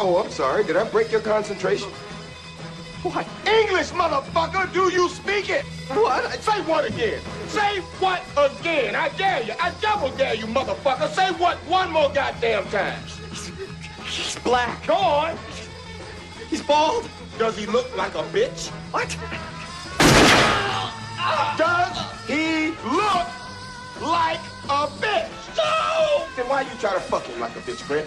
Oh, I'm sorry. Did I break your concentration? What? English, motherfucker! Do you speak it? What? Say what again? Say what again? I dare you. I double dare you, motherfucker. Say what one more goddamn time. He's black. Go on. He's bald. Does he look like a bitch? What? Does he look like a bitch? No! Then why you try to fuck him like a bitch, Brett?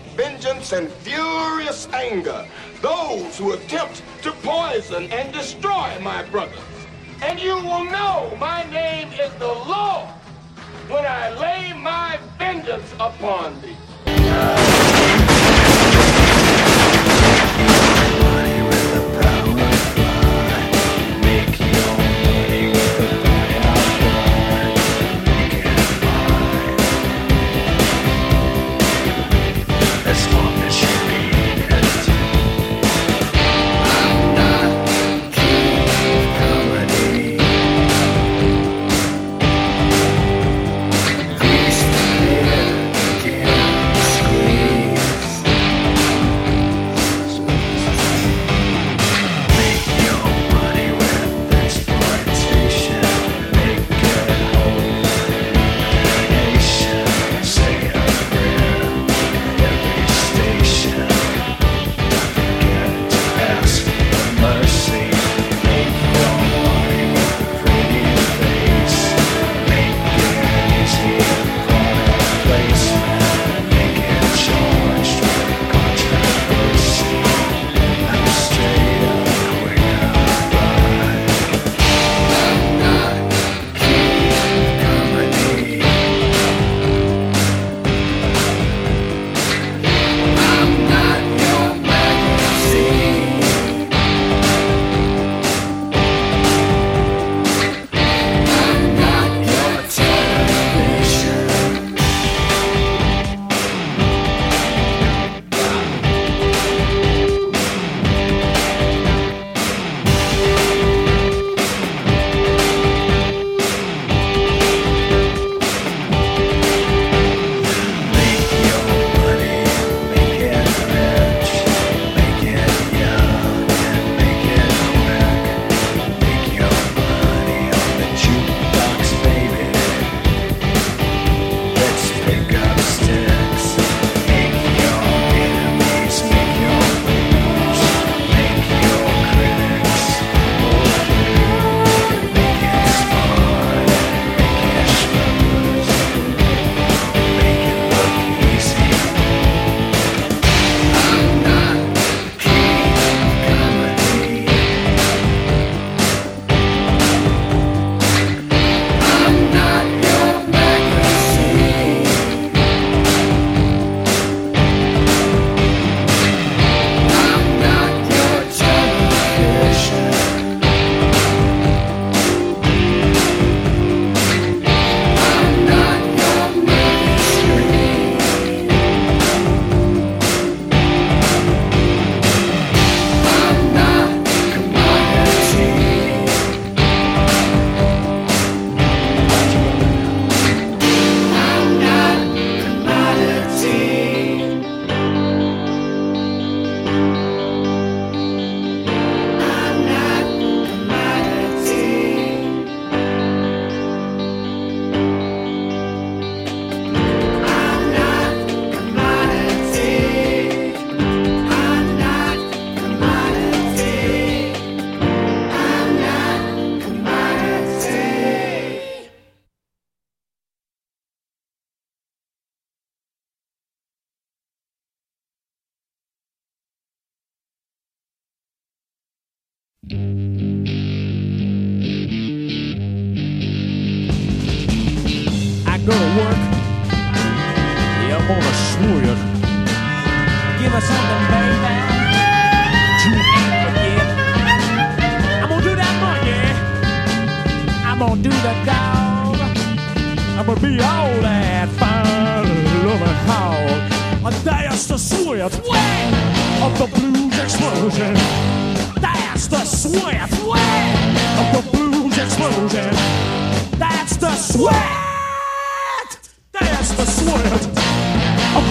vengeance and furious anger those who attempt to poison and destroy my brothers. And you will know my name is the Lord when I lay my vengeance upon thee.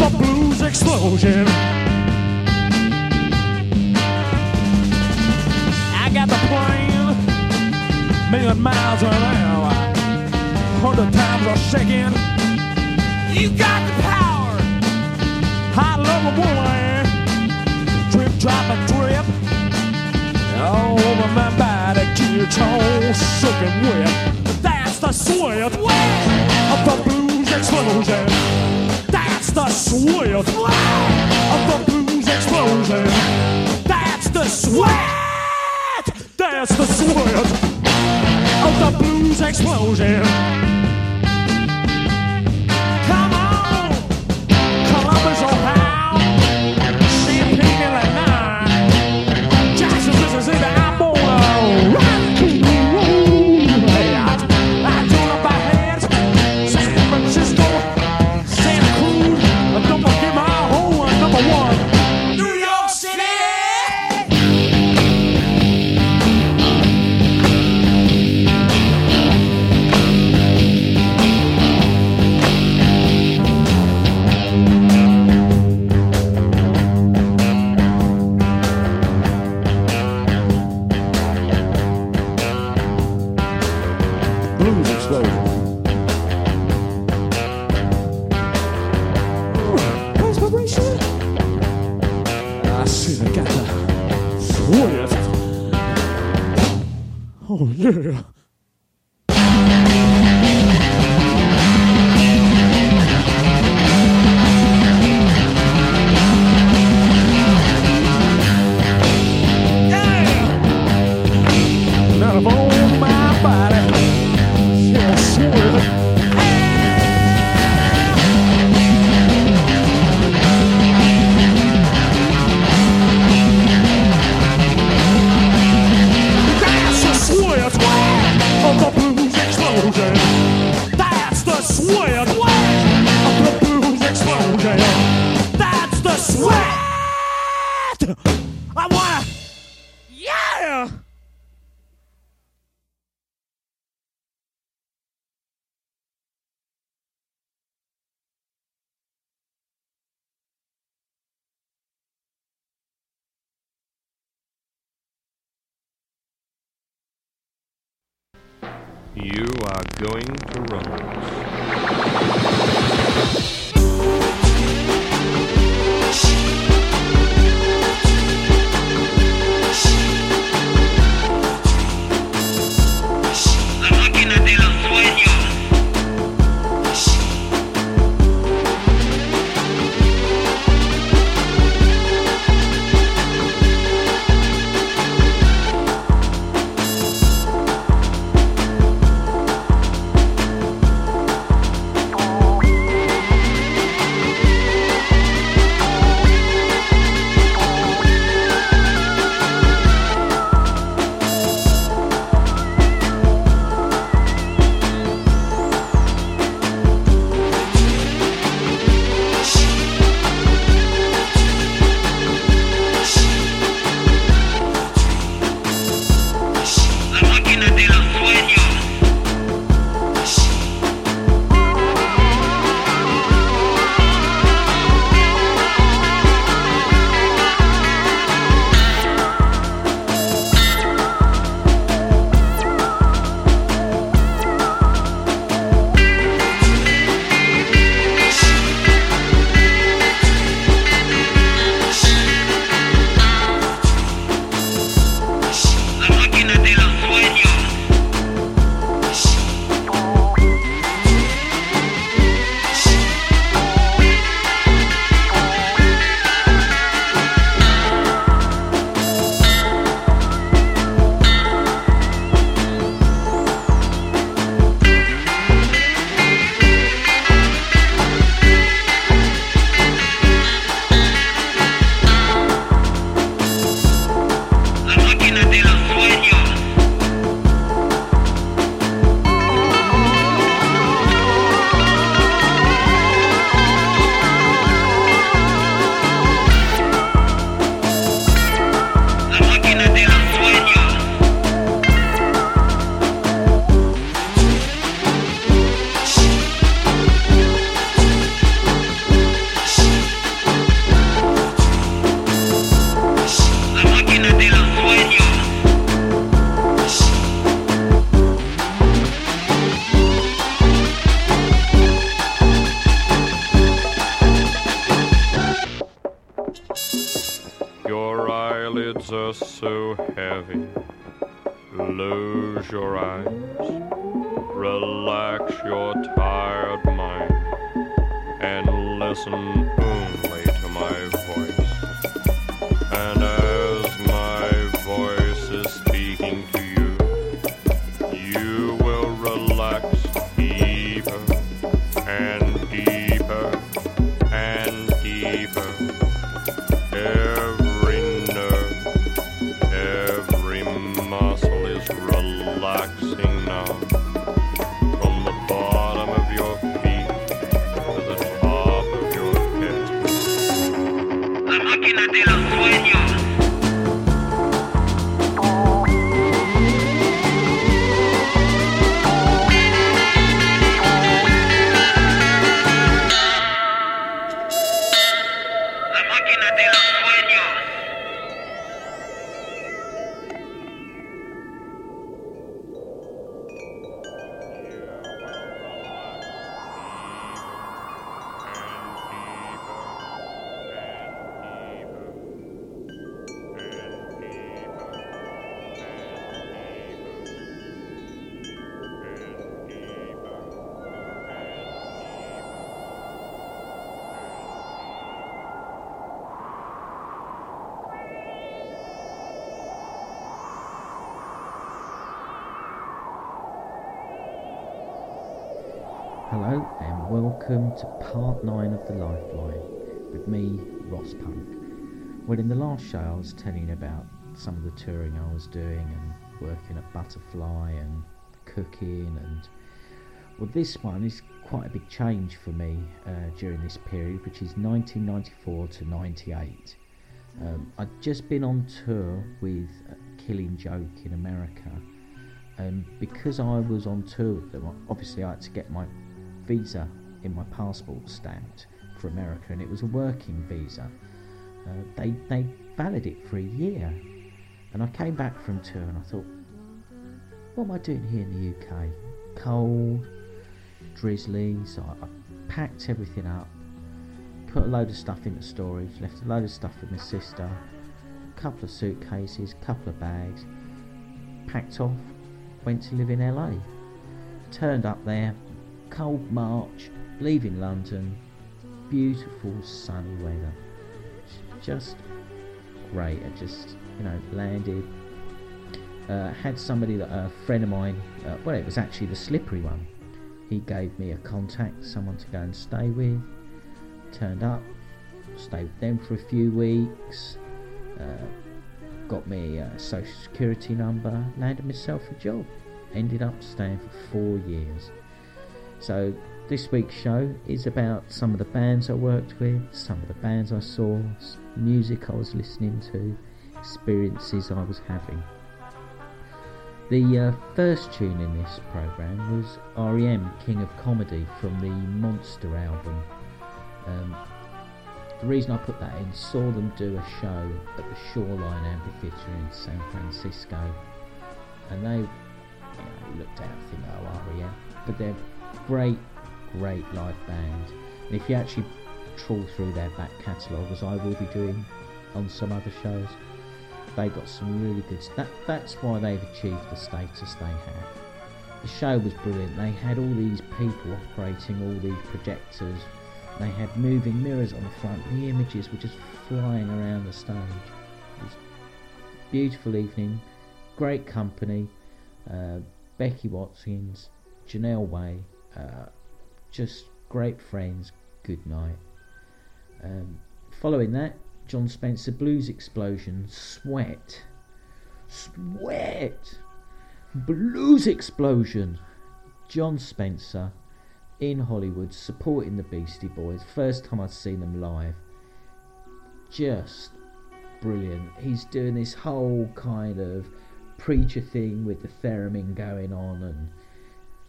The blues explosion. I got the plane, million miles an hour, hundred times a second. You got the power. I love a woman, drip, drop, and drip. All over my body, gets all soaking wet. That's the sweat of the blues explosion. That's the sweat of the blues explosion. That's the sweat. That's the sweat of the blues explosion. Oh yeah. Part 9 of The with me, Ross Punk. Well, in the last show, I was telling about some of the touring I was doing and working at Butterfly and cooking, and well, this one is quite a big change for me uh, during this period, which is 1994 to 98. Um, I'd just been on tour with uh, Killing Joke in America, and because I was on tour with them, obviously I had to get my visa in my passport stamped for America, and it was a working visa. Uh, they they valid it for a year, and I came back from tour and I thought, what am I doing here in the UK? Cold, drizzly. So I, I packed everything up, put a load of stuff into storage, left a load of stuff with my sister, a couple of suitcases, couple of bags, packed off, went to live in LA. Turned up there, cold March, leaving London, beautiful sunny weather. Just great. I just, you know, landed. Uh, had somebody that a friend of mine, uh, well, it was actually the slippery one. He gave me a contact, someone to go and stay with. Turned up, stayed with them for a few weeks. Uh, got me a social security number, landed myself a job. Ended up staying for four years. So this week's show is about some of the bands I worked with, some of the bands I saw, music I was listening to, experiences I was having. The uh, first tune in this program was REM King of Comedy from the Monster album. Um, the reason I put that in, saw them do a show at the Shoreline Amphitheatre in San Francisco, and they, you know, looked out and think, oh, REM, but they're great, great live band. And if you actually trawl through their back catalogue, as I will be doing on some other shows, they've got some really good. That that's why they've achieved the status they have. The show was brilliant. They had all these people operating all these projectors. They had moving mirrors on the front. The images were just flying around the stage. It was beautiful evening, great company. Uh, Becky Watkins, Janelle Way, uh, just great friends. Good night. Um, following that, Jon Spencer Blues Explosion, Sweat. Sweat! Blues Explosion! Jon Spencer in Hollywood supporting the Beastie Boys. First time I'd seen them live. Just brilliant. He's doing this whole kind of preacher thing with the theremin going on and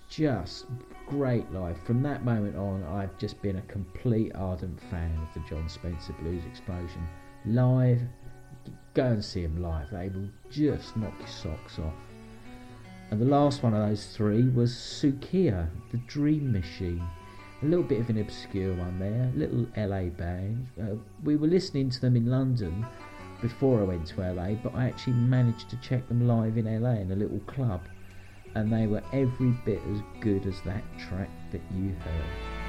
just great live. From that moment on, I've just been a complete ardent fan of the Jon Spencer Blues Explosion. Live, go and see him live. They will just knock your socks off. And the last one of those three was Sukia, the Dream Machine. A little bit of an obscure one there, little LA band. Uh, we were listening to them in London before I went to LA, but I actually managed to check them live in LA in a little club, and they were every bit as good as that track that you heard.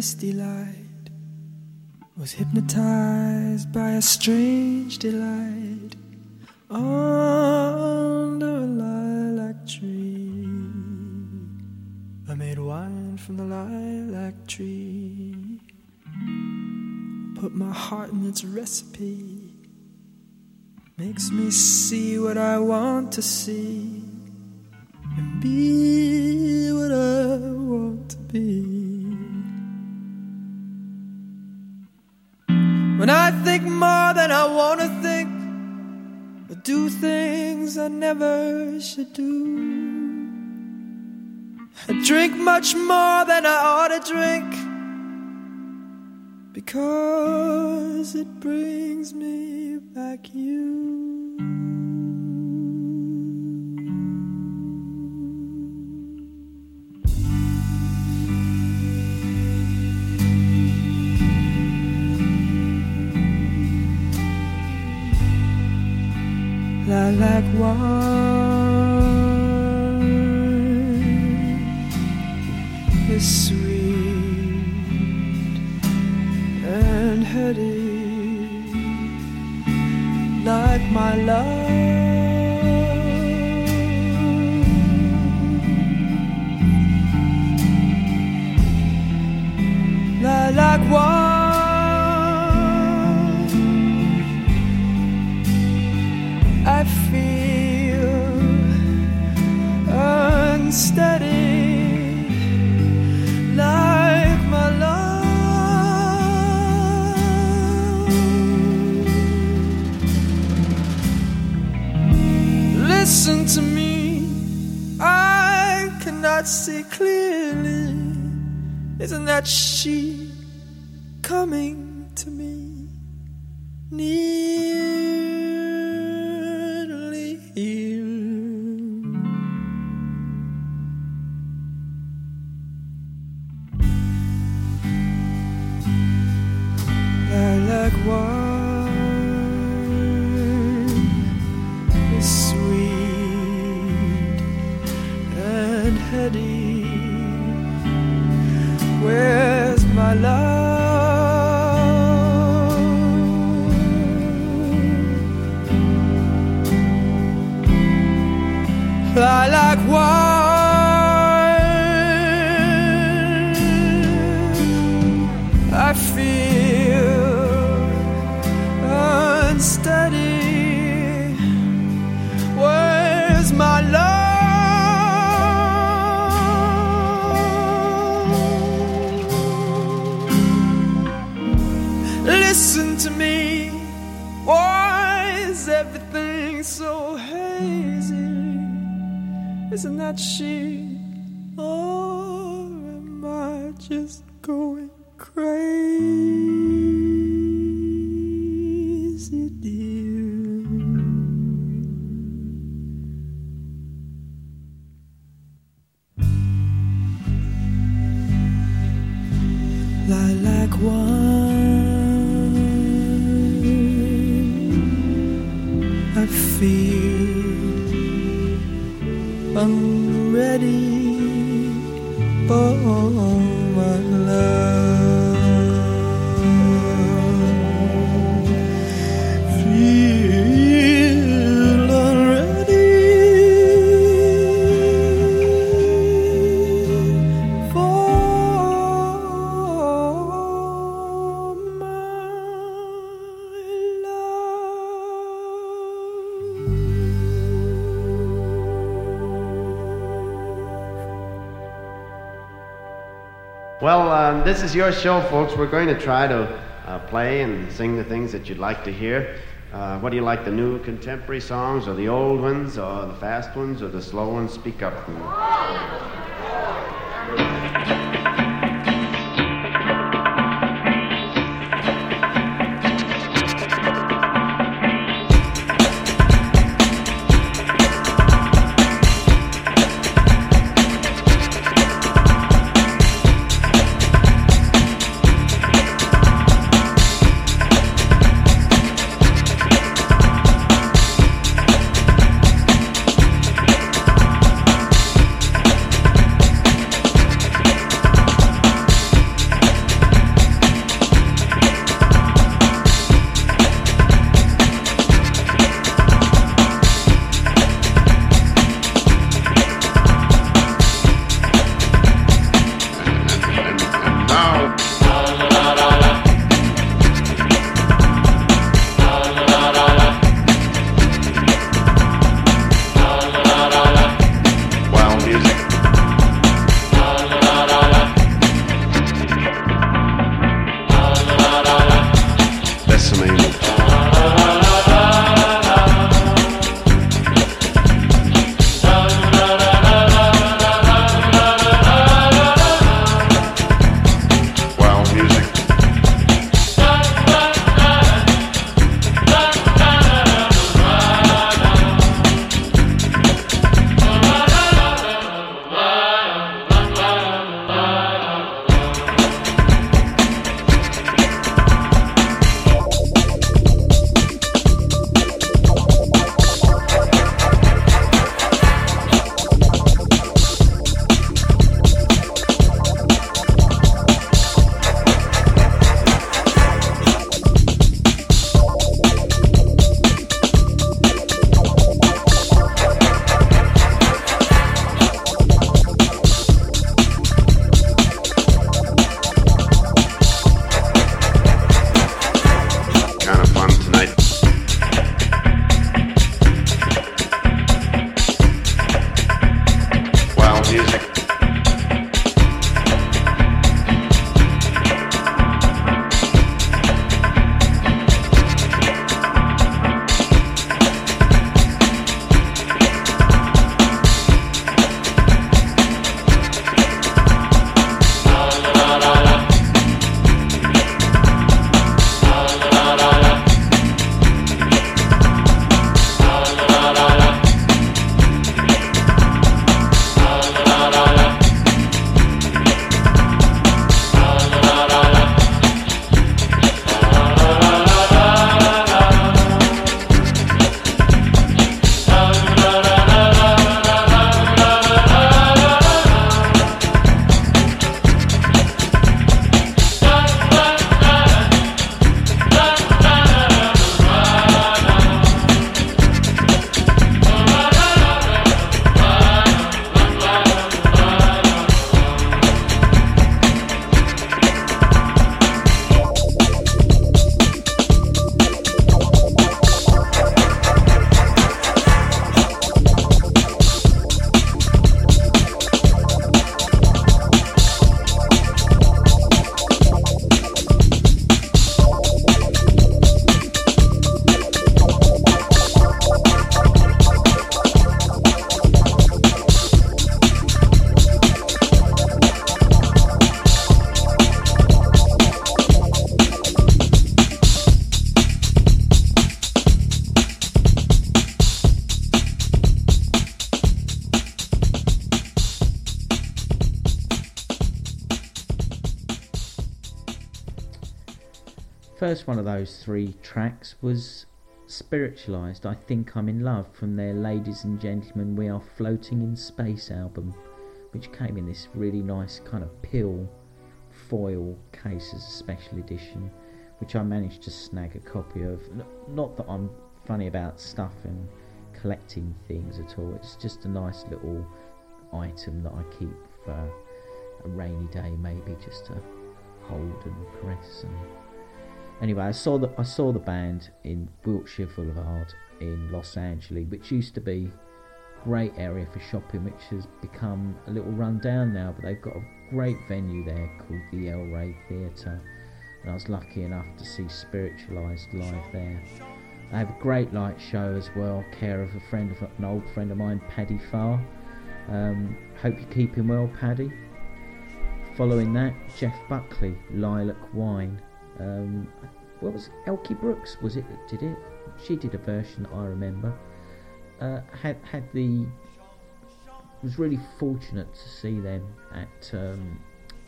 Misty light. Was hypnotized by a strange delight under a lilac tree. I made wine from the lilac tree. Put my heart in its recipe. Makes me see what I want to see things I never should do. I drink much more than I ought to drink because it brings me back you. Lilac wine is sweet and heady like my love. Well, um, this is your show, folks. We're going to try to uh, play and sing the things that you'd like to hear. Uh, what do you like, the new contemporary songs, or the old ones, or the fast ones, or the slow ones? Speak up. One of those three tracks was Spiritualized, I Think I'm in Love from their Ladies and Gentlemen We Are Floating in Space album, which came in this really nice kind of pill foil case as a special edition, which I managed to snag a copy of. Not that I'm funny about stuff and collecting things at all, it's just a nice little item that I keep for a rainy day, maybe just to hold and press and anyway i saw the i saw the band in wilshire boulevard in los angeles which used to be a great area for shopping which has become a little run down now but they've got a great venue there called the el rey theatre and i was lucky enough to see spiritualized live there. They have a great light show as well care of a friend of an old friend of mine paddy farr. Um, hope you're keeping well paddy. Following that, Jeff Buckley, Lilac Wine. Um, what was it? Elkie Brooks? Was it that did it? She did a version I remember. Uh, had had the was really fortunate to see them at um,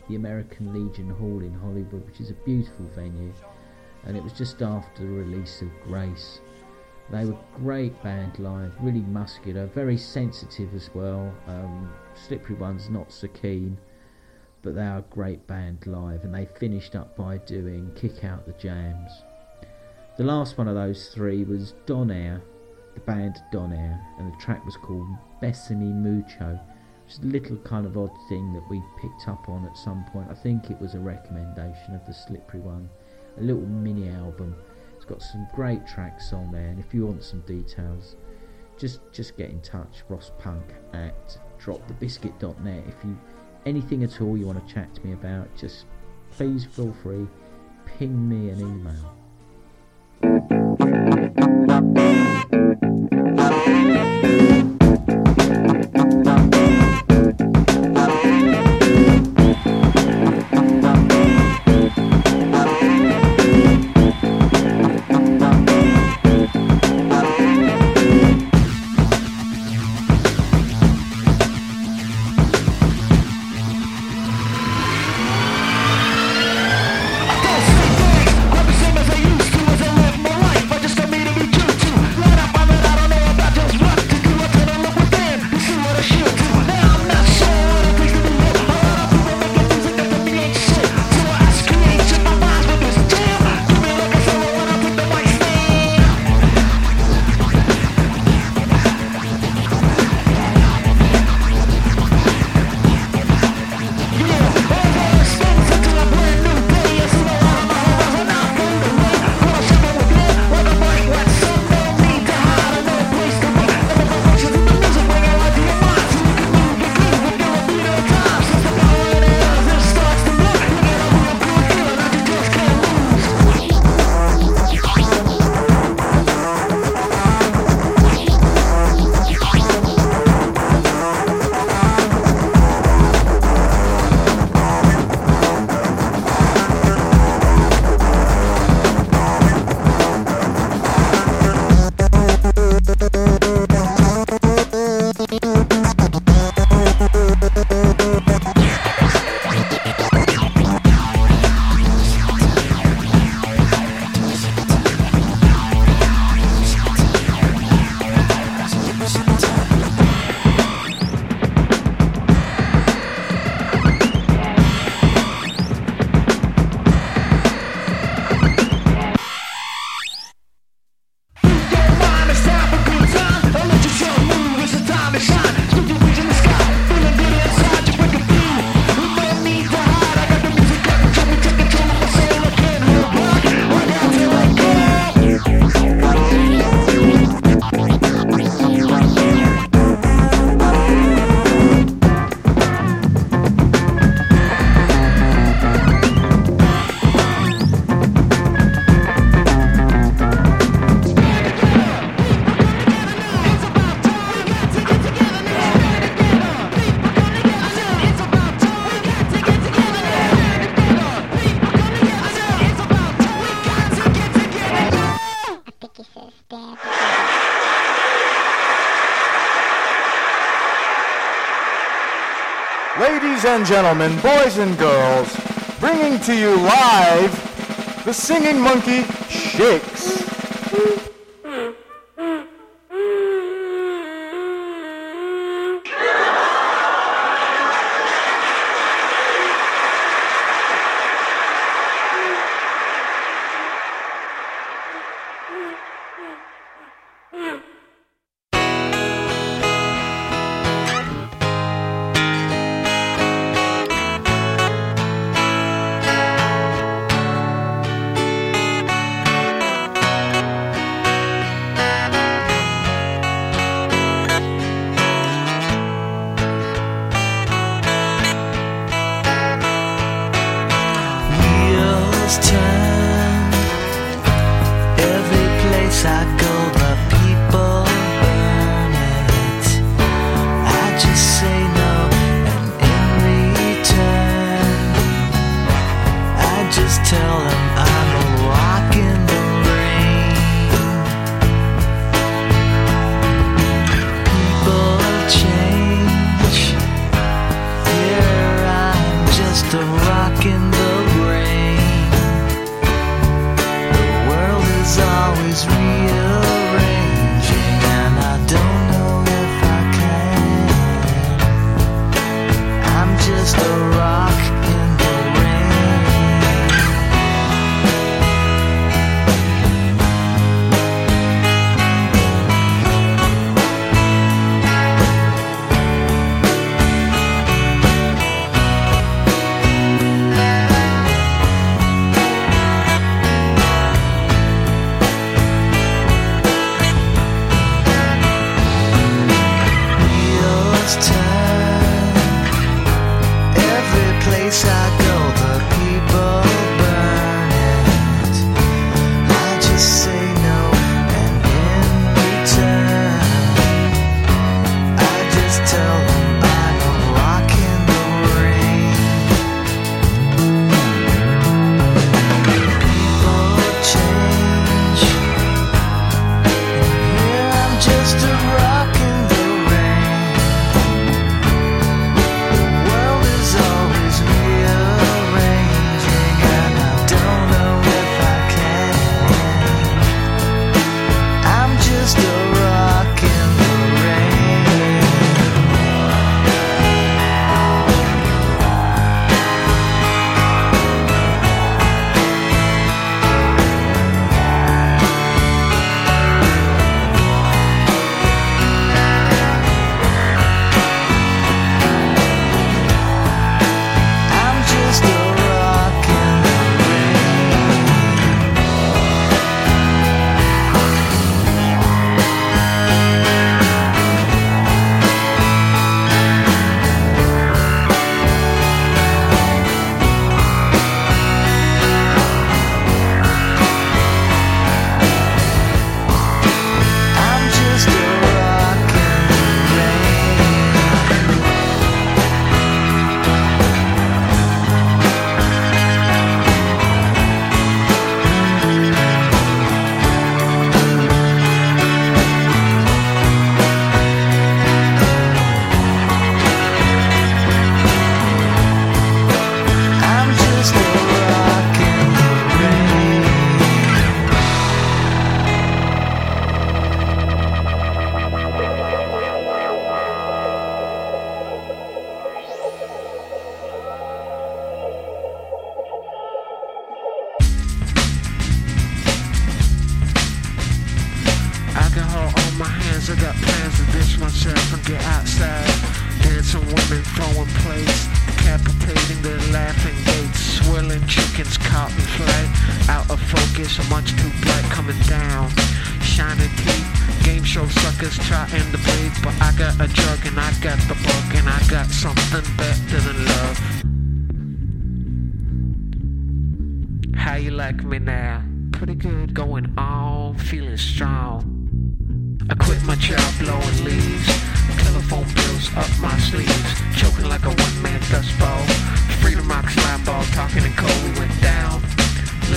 the American Legion Hall in Hollywood, which is a beautiful venue, and it was just after the release of Grace. They were great band live, really muscular, very sensitive as well. Um, Slippery One's not so keen but they are a great band live and they finished up by doing Kick Out the Jams. The last one of those three was Don Air, the band Don Air, and the track was called Besame Mucho, which is a little kind of odd thing that we picked up on at some point. I think it was a recommendation of the Slippery One, a little mini album. It's got some great tracks on there, and if you want some details, just just get in touch, Ross Punk at dropthebiscuit.net. If you anything at all you want to chat to me about, just please feel free, ping me an email. and gentlemen, boys and girls, bringing to you live the singing monkey, Shake.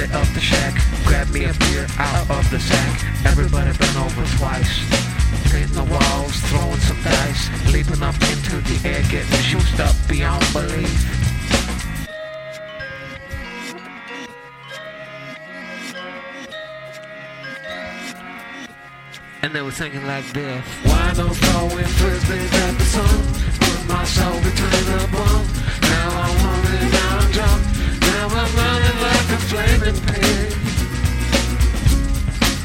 get up the shack, grab me a beer out of the sack. Everybody bent over twice. Hitting the walls, throwing some dice, leaping up into the air, getting juiced up beyond belief. And they were singing like this. Why don't throwing frisbees at the sun? Put my soul between the bum. Now I'm I'm drunk. Now I'm running flaming pig.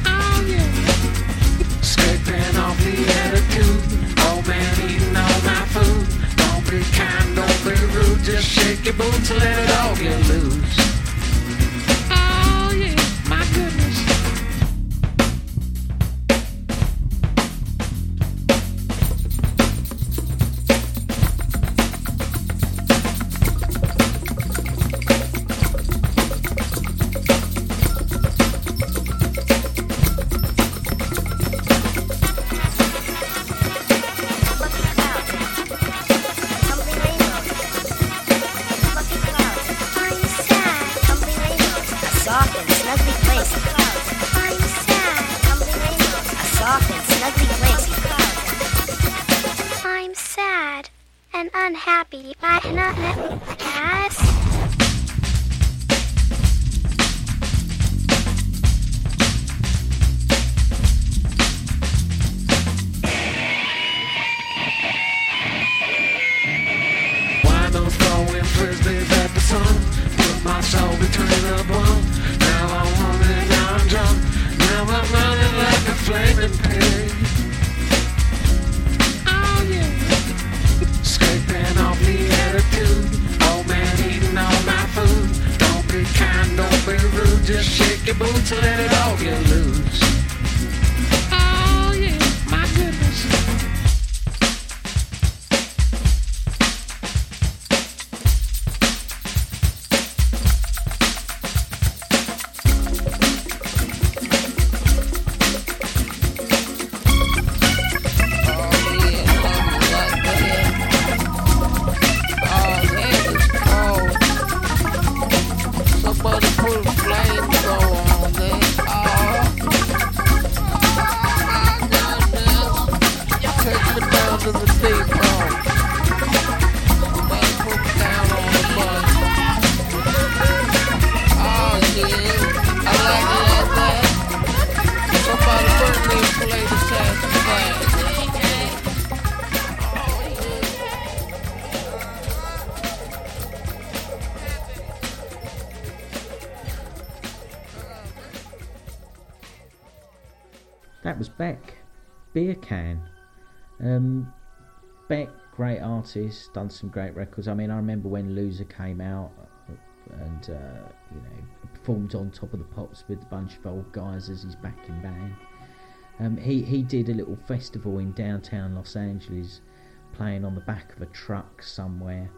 Oh yeah. Escaping off the attitude. Old man eating all my food. Don't be kind, don't be rude. Just shake your boots and let it all get loose. Beck, Beer Can. Um, Beck, great artist, done some great records. I mean, I remember when Loser came out and uh, you know performed on Top of the Pops with a bunch of old guys as his backing band. Um, he he did a little festival in downtown Los Angeles, playing on the back of a truck somewhere.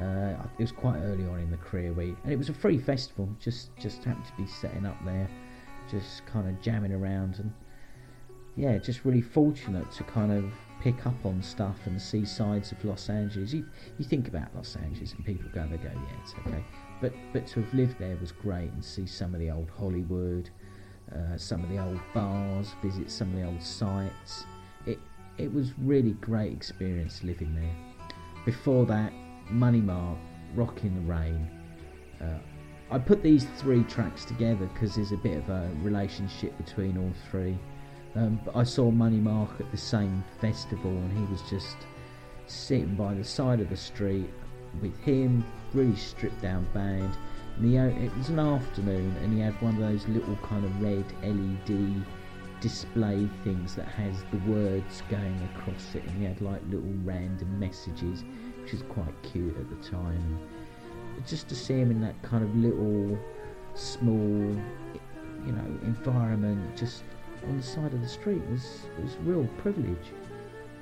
Uh, it was quite early on in the career, we and it was a free festival. Just just happened to be setting up there, just kind of jamming around and yeah, just really fortunate to kind of pick up on stuff and see sides of Los Angeles. You, you think about Los Angeles and people go, they go, yeah, it's okay. But but to have lived there was great and see some of the old Hollywood, uh, some of the old bars, visit some of the old sites. It it was really great experience living there. Before that, Money Mark, Rock in the Rain. Uh, I put these three tracks together because there's a bit of a relationship between all three. Um, I saw Money Mark at the same festival, and he was just sitting by the side of the street with him, really stripped down band. And he, it was an afternoon, and he had one of those little kind of red LED display things that has the words going across it, and he had like little random messages, which was quite cute at the time. Just to see him in that kind of little, small, you know, environment, just on the side of the street was was real privilege.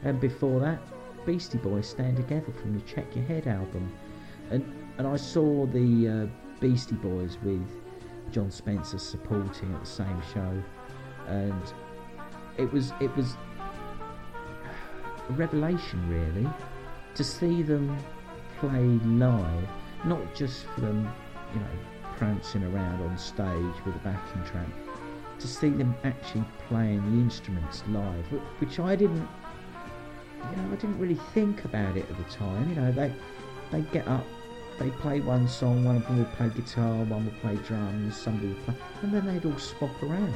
And before that, Beastie Boys Stand Together from the Check Your Head album, and and I saw the uh, Beastie Boys with Jon Spencer supporting at the same show, and it was it was a revelation really to see them play live, not just for them, you know, prancing around on stage with a backing track, to see them actually playing the instruments live, which I didn't, you know, I didn't really think about it at the time. You know, they they get up, they play one song, one of them would play guitar, one would play drums, somebody would play, and then they'd all swap around,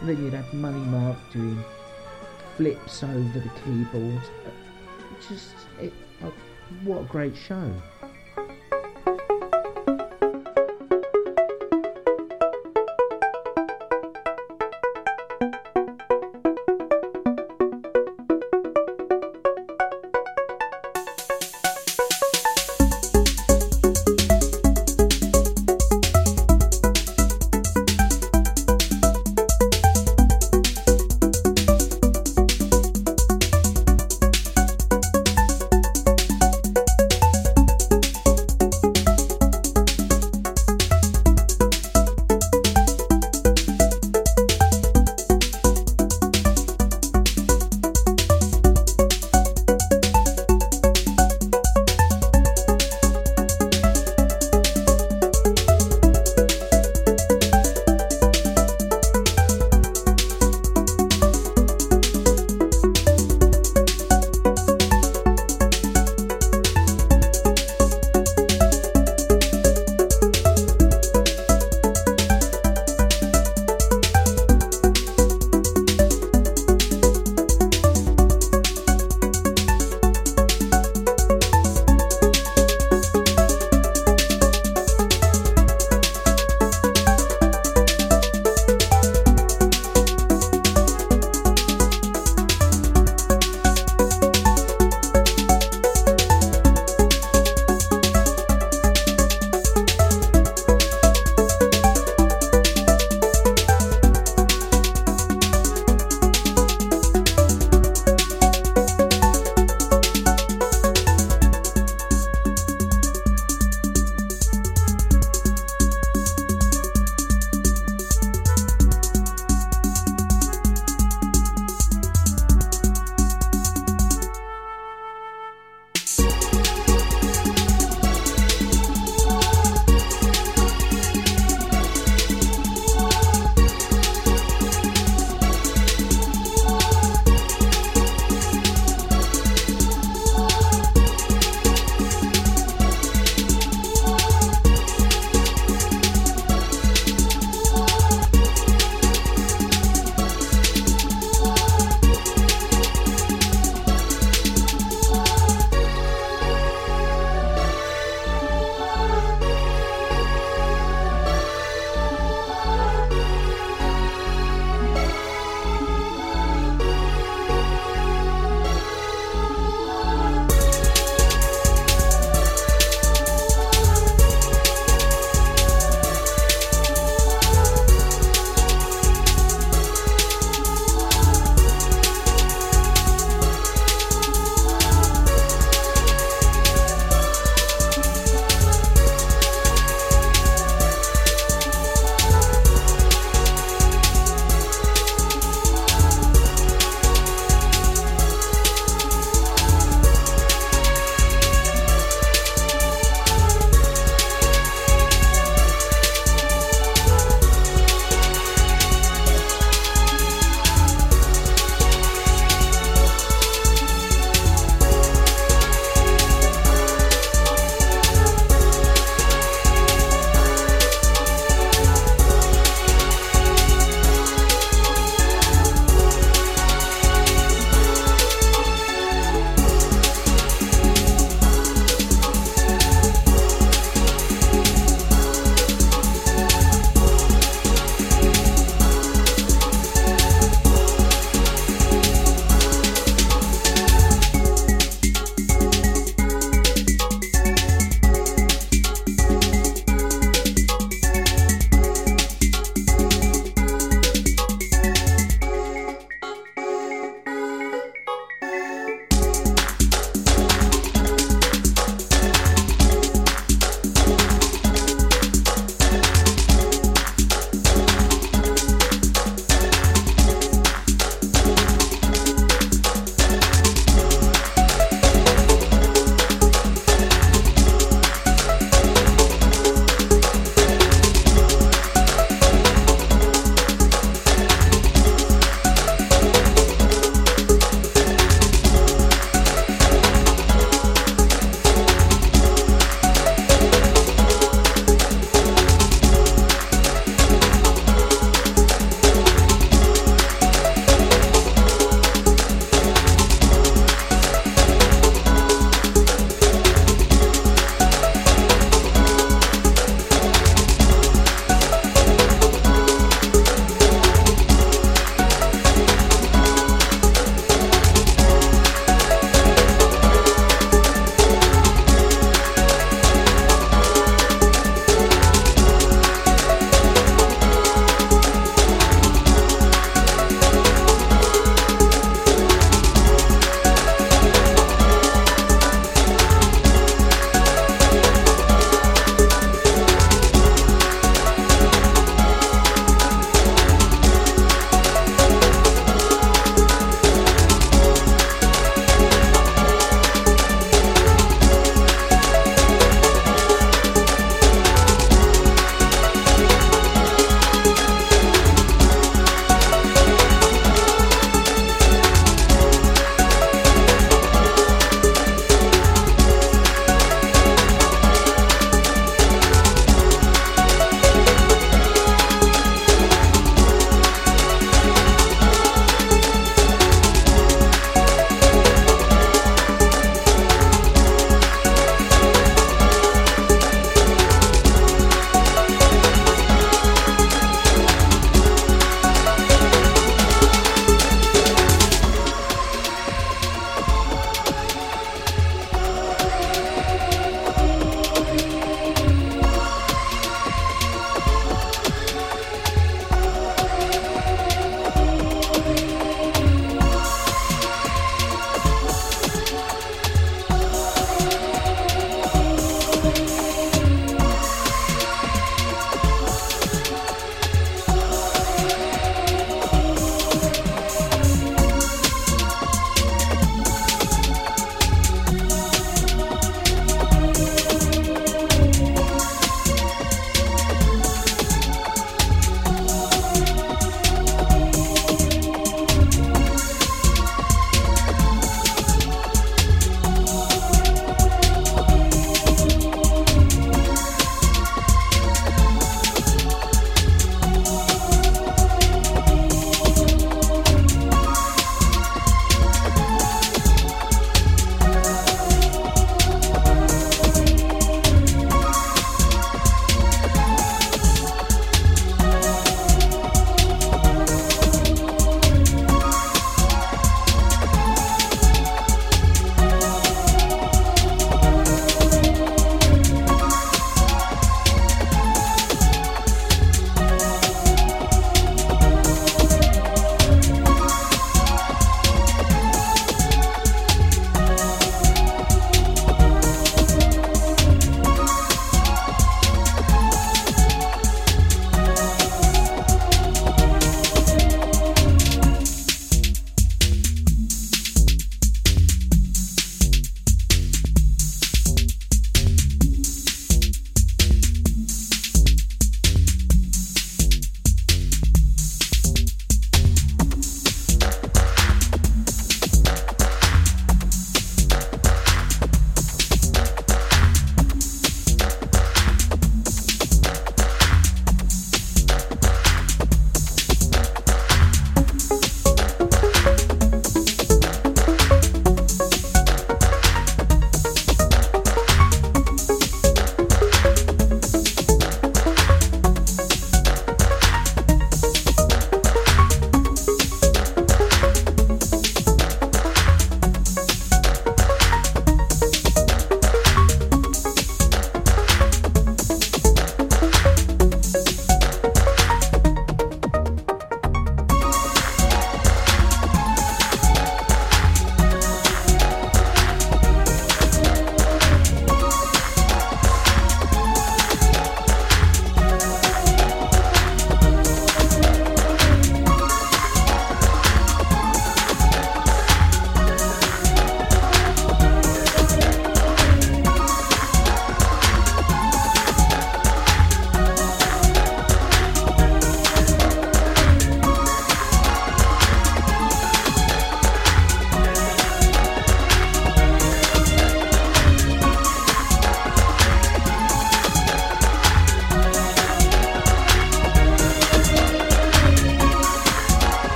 and then you'd have Money Mark doing flips over the keyboard. Just it, uh, what a great show.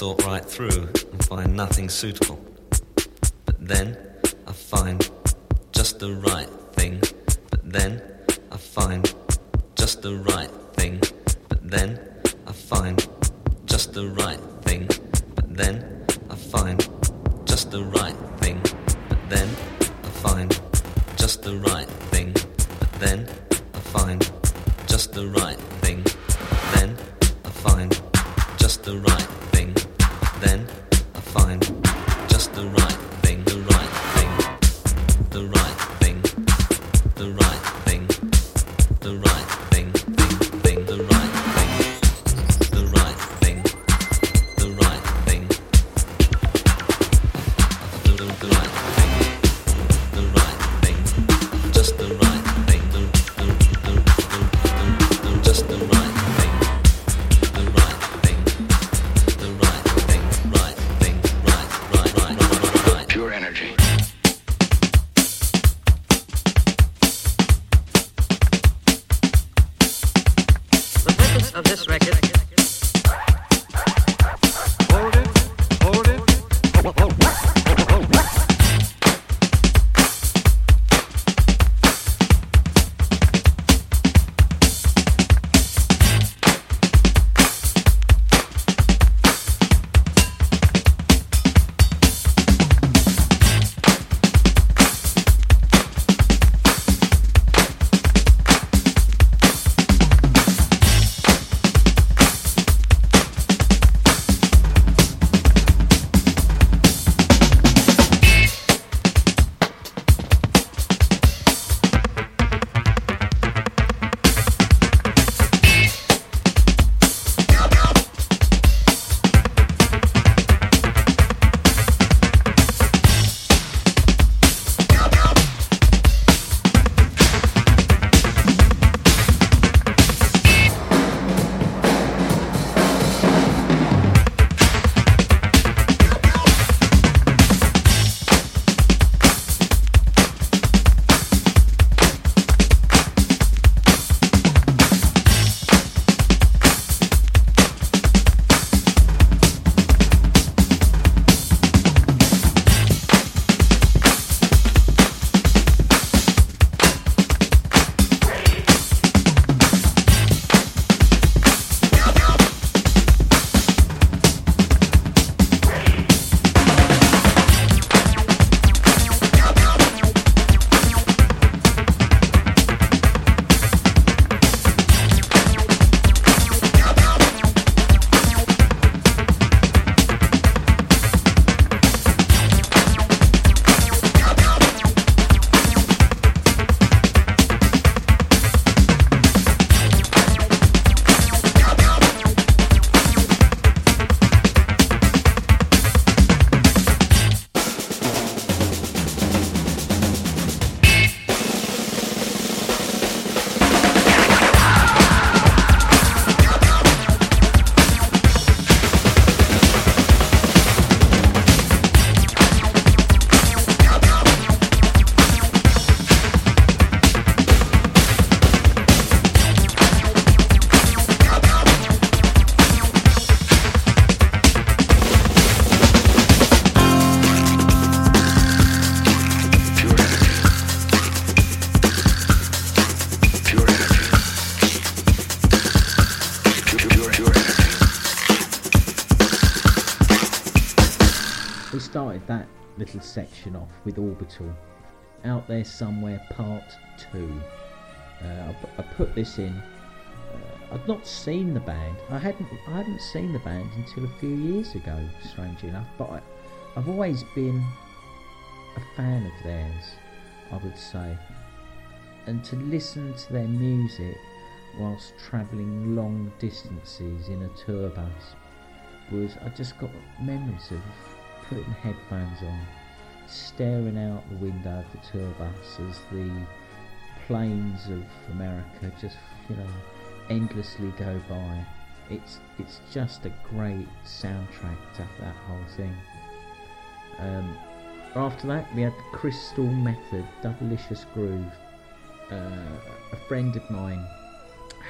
Sort right through and find nothing suitable. But then I find just the right thing. But then I find just the right thing. But then I find just the right thing. But then I find just the right thing. But then I find just the right thing. But then I find just the right thing. But then I find just the right. Then section off with Orbital. Out there somewhere, part two. Uh, I, I put this in. Uh, I'd not seen the band. I hadn't. I hadn't seen the band until a few years ago. Strangely enough, but I, I've always been a fan of theirs. I would say, and to listen to their music whilst travelling long distances in a tour bus was I just got memories of putting headphones on, staring out the window of the tour bus as the plains of America just, you know, endlessly go by. it's it's just a great soundtrack to that whole thing. Um, after that, we had the Crystal Method, Doublicious Groove. Uh, a friend of mine,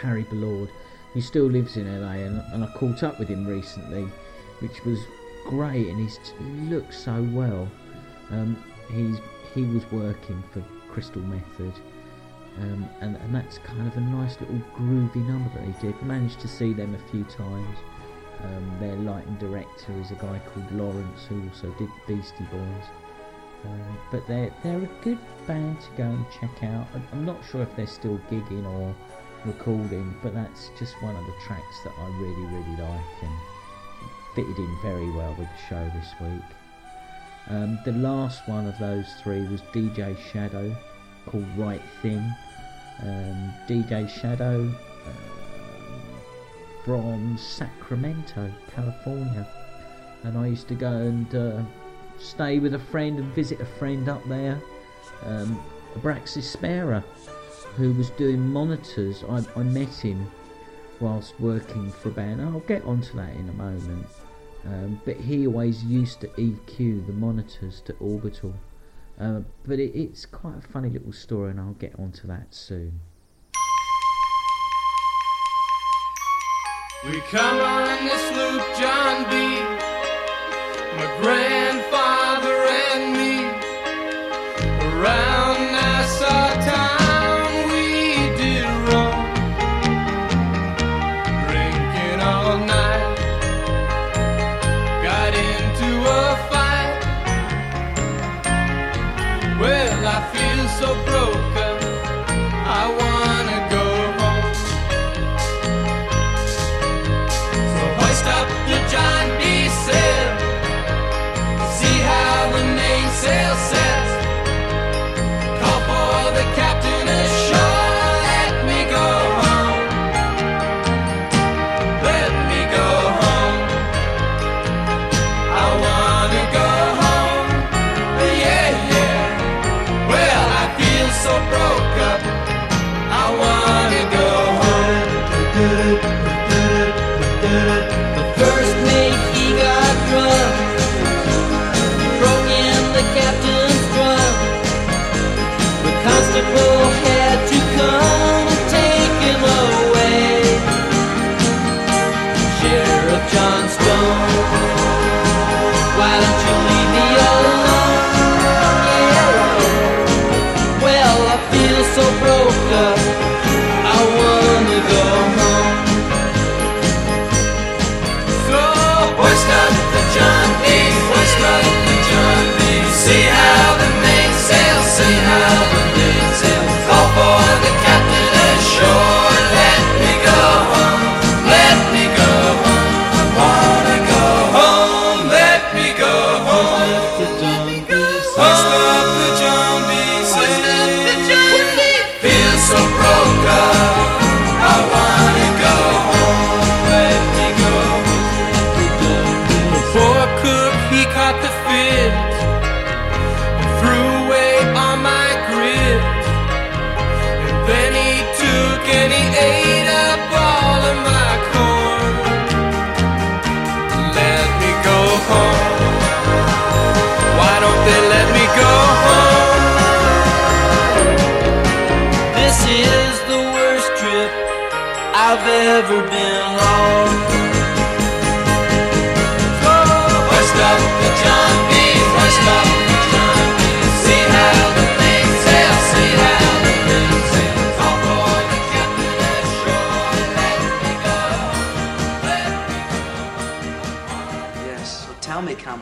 Harry Ballord, who still lives in LA, and, and I caught up with him recently, which was great, and he's, he looks so well. Um, he's he was working for Crystal Method, um, and and that's kind of a nice little groovy number that he did. Managed to see them a few times. Um, their lighting director is a guy called Lawrence who also did Beastie Boys. Um, but they're they're a good band to go and check out. I'm not sure if they're still gigging or recording, but that's just one of the tracks that I really really like and fitted in very well with the show this week. Um, the last one of those three was DJ Shadow, called Right Thing. Um, DJ Shadow um, from Sacramento, California, and I used to go and uh, stay with a friend and visit a friend up there, um, Abraxas Spera, who was doing monitors. I, I met him whilst working for a band. I'll get onto that in a moment. Um, but he always used to EQ the monitors to Orbital. Uh, but it, it's quite a funny little story, and I'll get onto that soon. We come on this loop, John B. My grandfather and me. Around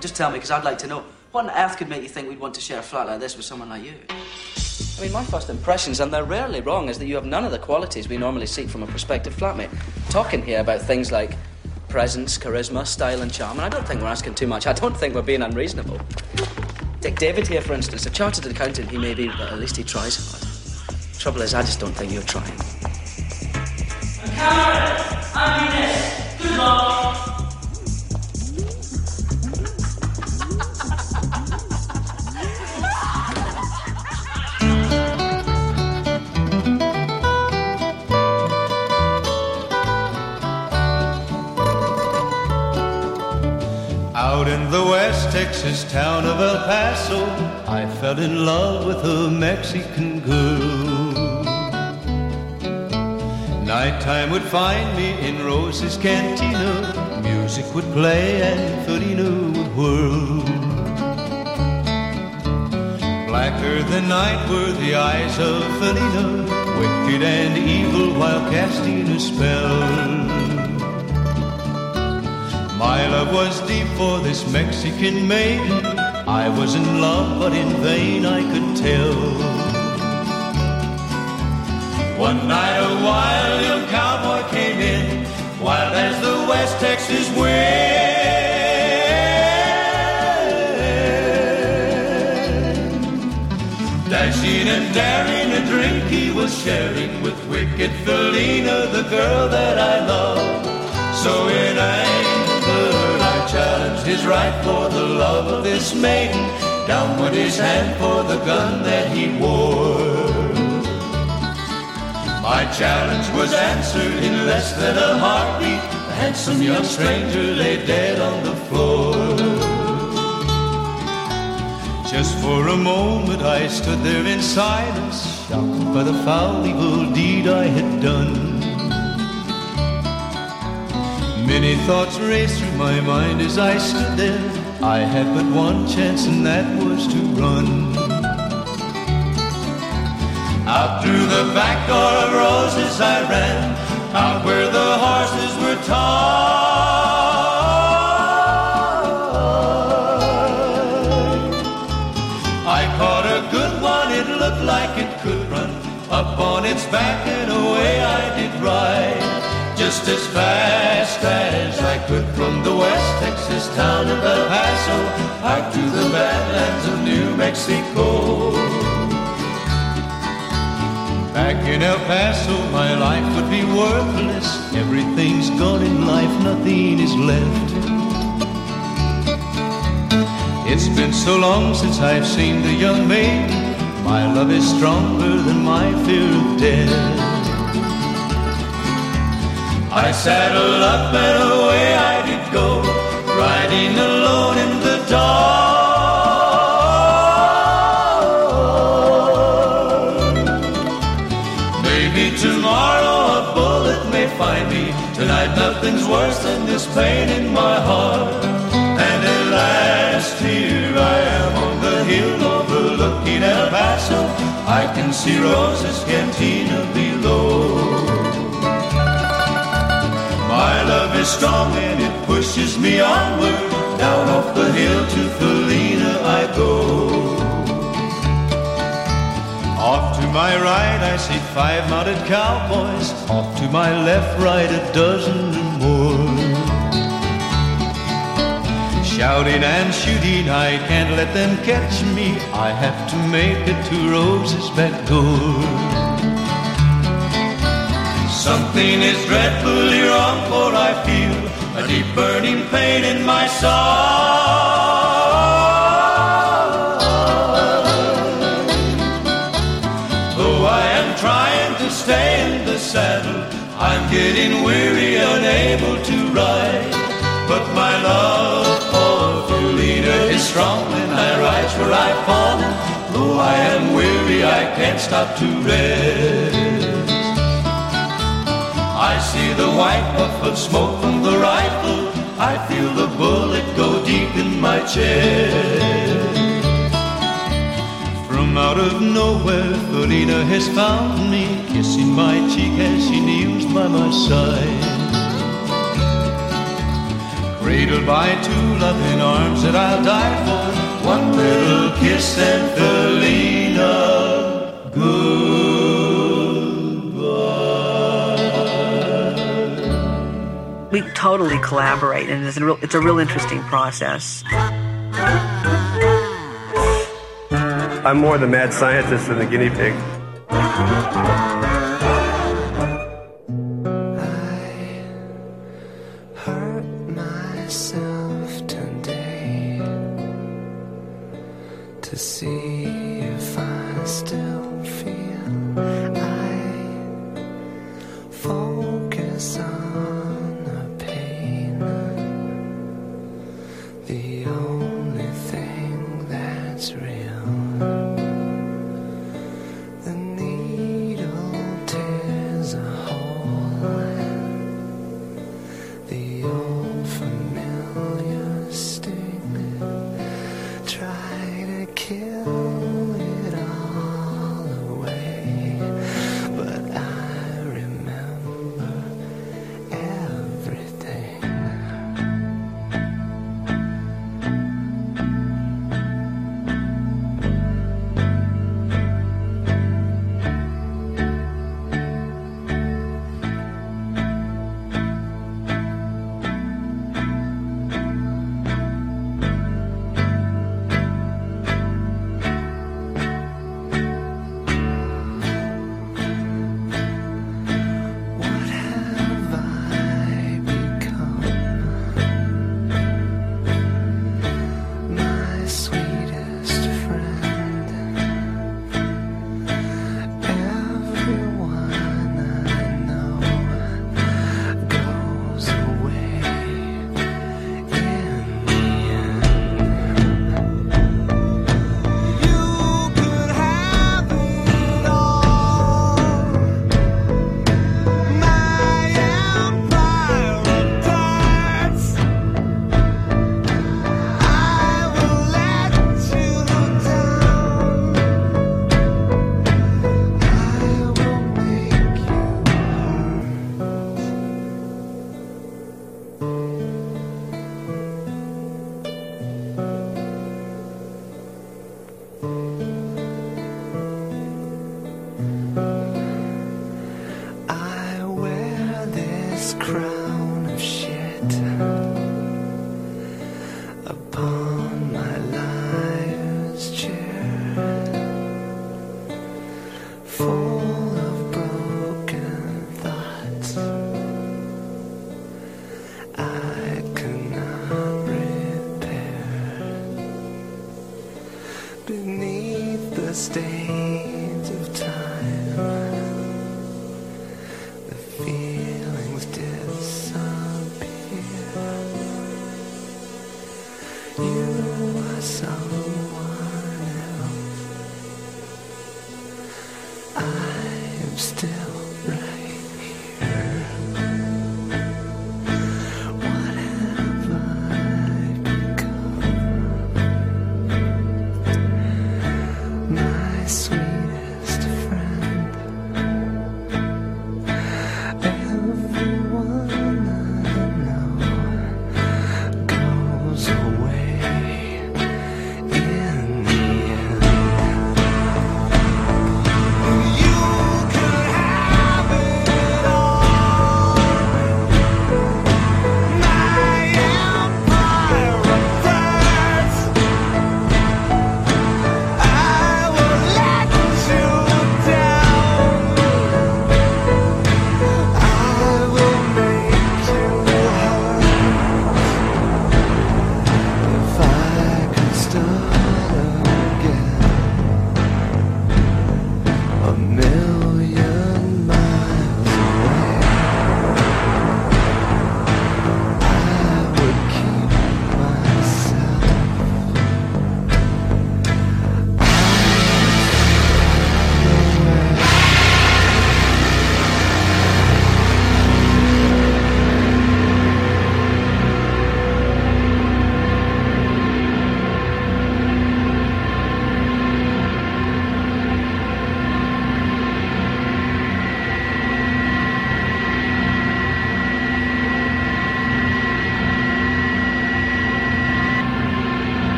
Just tell me, because I'd like to know. What on earth could make you think we'd want to share a flat like this with someone like you? I mean, my first impressions, and they're rarely wrong, is that you have none of the qualities we normally seek from a prospective flatmate. Talking here about things like presence, charisma, style, and charm, and I don't think we're asking too much. I don't think we're being unreasonable. Take David here, for instance, a chartered accountant he may be, but at least he tries hard. Trouble is, I just don't think you're trying. Good luck. Texas town of El Paso, I fell in love with a Mexican girl. Nighttime would find me in Rosa's cantina. Music would play and Felina would whirl. Blacker than night were the eyes of Felina, wicked and evil while casting a spell. My love was deep for this Mexican maiden. I was in love, but in vain I could tell. One night a wild young cowboy came in, wild as the West Texas wind. Dashing and daring a drink he was sharing with wicked Felina, the girl that I love. So in anger Challenged his right for the love of this maiden. Down went his hand for the gun that he wore. My challenge was answered in less than a heartbeat. The handsome young stranger lay dead on the floor. Just for a moment I stood there in silence, shocked by the foul evil deed I had done. Many thoughts raced through my mind as I stood there. I had but one chance, and that was to run. Out through the back door of Rosa's I ran, out where the horses were tied. I caught a good one, it looked like it could run. Up on its back fast as I could from the West Texas town of El Paso out to the badlands of New Mexico. Back in El Paso, my life would be worthless. Everything's gone in life, nothing is left. It's been so long since I've seen the young maiden. My love is stronger than my fear of death. I saddled up and away I did go, riding alone in the dark. Maybe tomorrow a bullet may find me. Tonight nothing's worse than this pain in my heart. And at last here I am on the hill overlooking El Paso. I can see Rosa's cantina is strong and it pushes me onward. Down off the hill to Felina I go. Off to my right I see five mounted cowboys. Off to my left, right a dozen or more. Shouting and shooting, I can't let them catch me. I have to make it to Rosa's back door. Something is dreadfully wrong, for I feel a deep burning pain in my soul. Though I am trying to stay in the saddle, I'm getting weary, unable to ride. But my love for Felina is strong, and I rise where I fall. Though I am weary, I can't stop to rest. I see the white puff of smoke from the rifle. I feel the bullet go deep in my chest. From out of nowhere, Felina has found me, kissing my cheek as she kneels by my side. Cradled by two loving arms that I'll die for. One little kiss and Felina, We totally collaborate, and it's a real, it's a real interesting process. I'm more the mad scientist than the guinea pig. hurt myself today to see if I still feel still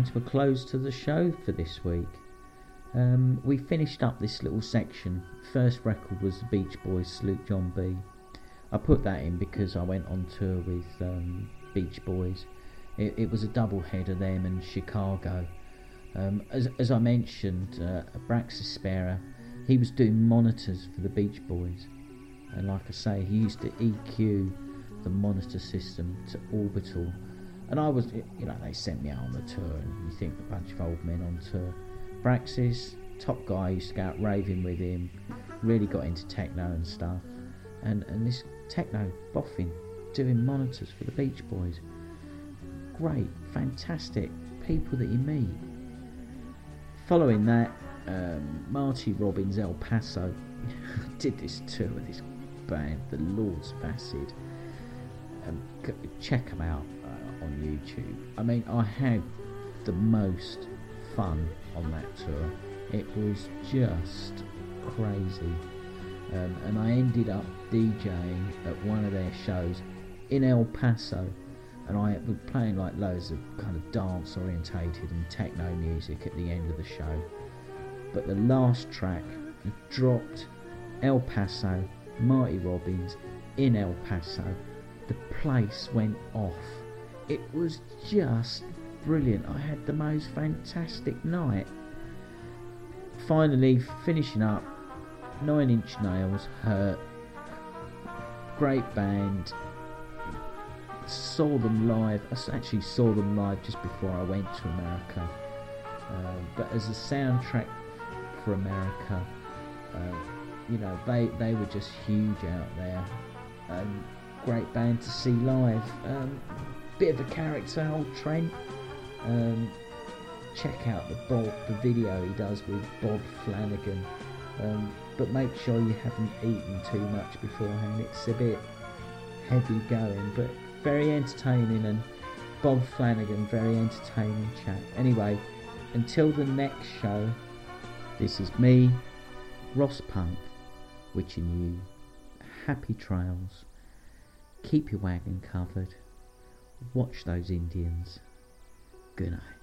coming to a close to the show for this week. Um, we finished up this little section. First record was the Beach Boys' Sloop John B. I put that in because I went on tour with um, Beach Boys. It, it was a double head of them and Chicago. Um, as, as I mentioned, uh, Braxis Spera, he was doing monitors for the Beach Boys. And like I say, he used to EQ the monitor system to orbital. And I was, you know, they sent me out on the tour, and you think a bunch of old men on tour. Braxis, top guy, used to go out raving with him, really got into techno and stuff. And, and this techno boffin doing monitors for the Beach Boys. Great, fantastic people that you meet. Following that, um, Marty Robbins El Paso did this tour with this band, the Lords of Acid. Um, check them out on YouTube. I mean, I had the most fun on that tour. It was just crazy. Um, and I ended up DJing at one of their shows in El Paso. And I was playing like loads of kind of dance orientated and techno music at the end of the show. But the last track dropped El Paso, Marty Robbins in El Paso. The place went off. It was just brilliant. I had the most fantastic night. Finally, finishing up, Nine Inch Nails, Hurt. Great band. Saw them live. I actually saw them live just before I went to America. Uh, but as a soundtrack for America, uh, you know, they, they were just huge out there. Um, great band to see live. Um, bit of a character, old Trent. Um, check out the Bob, the video he does with Bob Flanagan. Um, but make sure you haven't eaten too much beforehand. It's a bit heavy going, but very entertaining. And Bob Flanagan, very entertaining chap. Anyway, until the next show, this is me, Ross Punk, wishing you happy trails. Keep your wagon covered. Watch those Indians. Good night.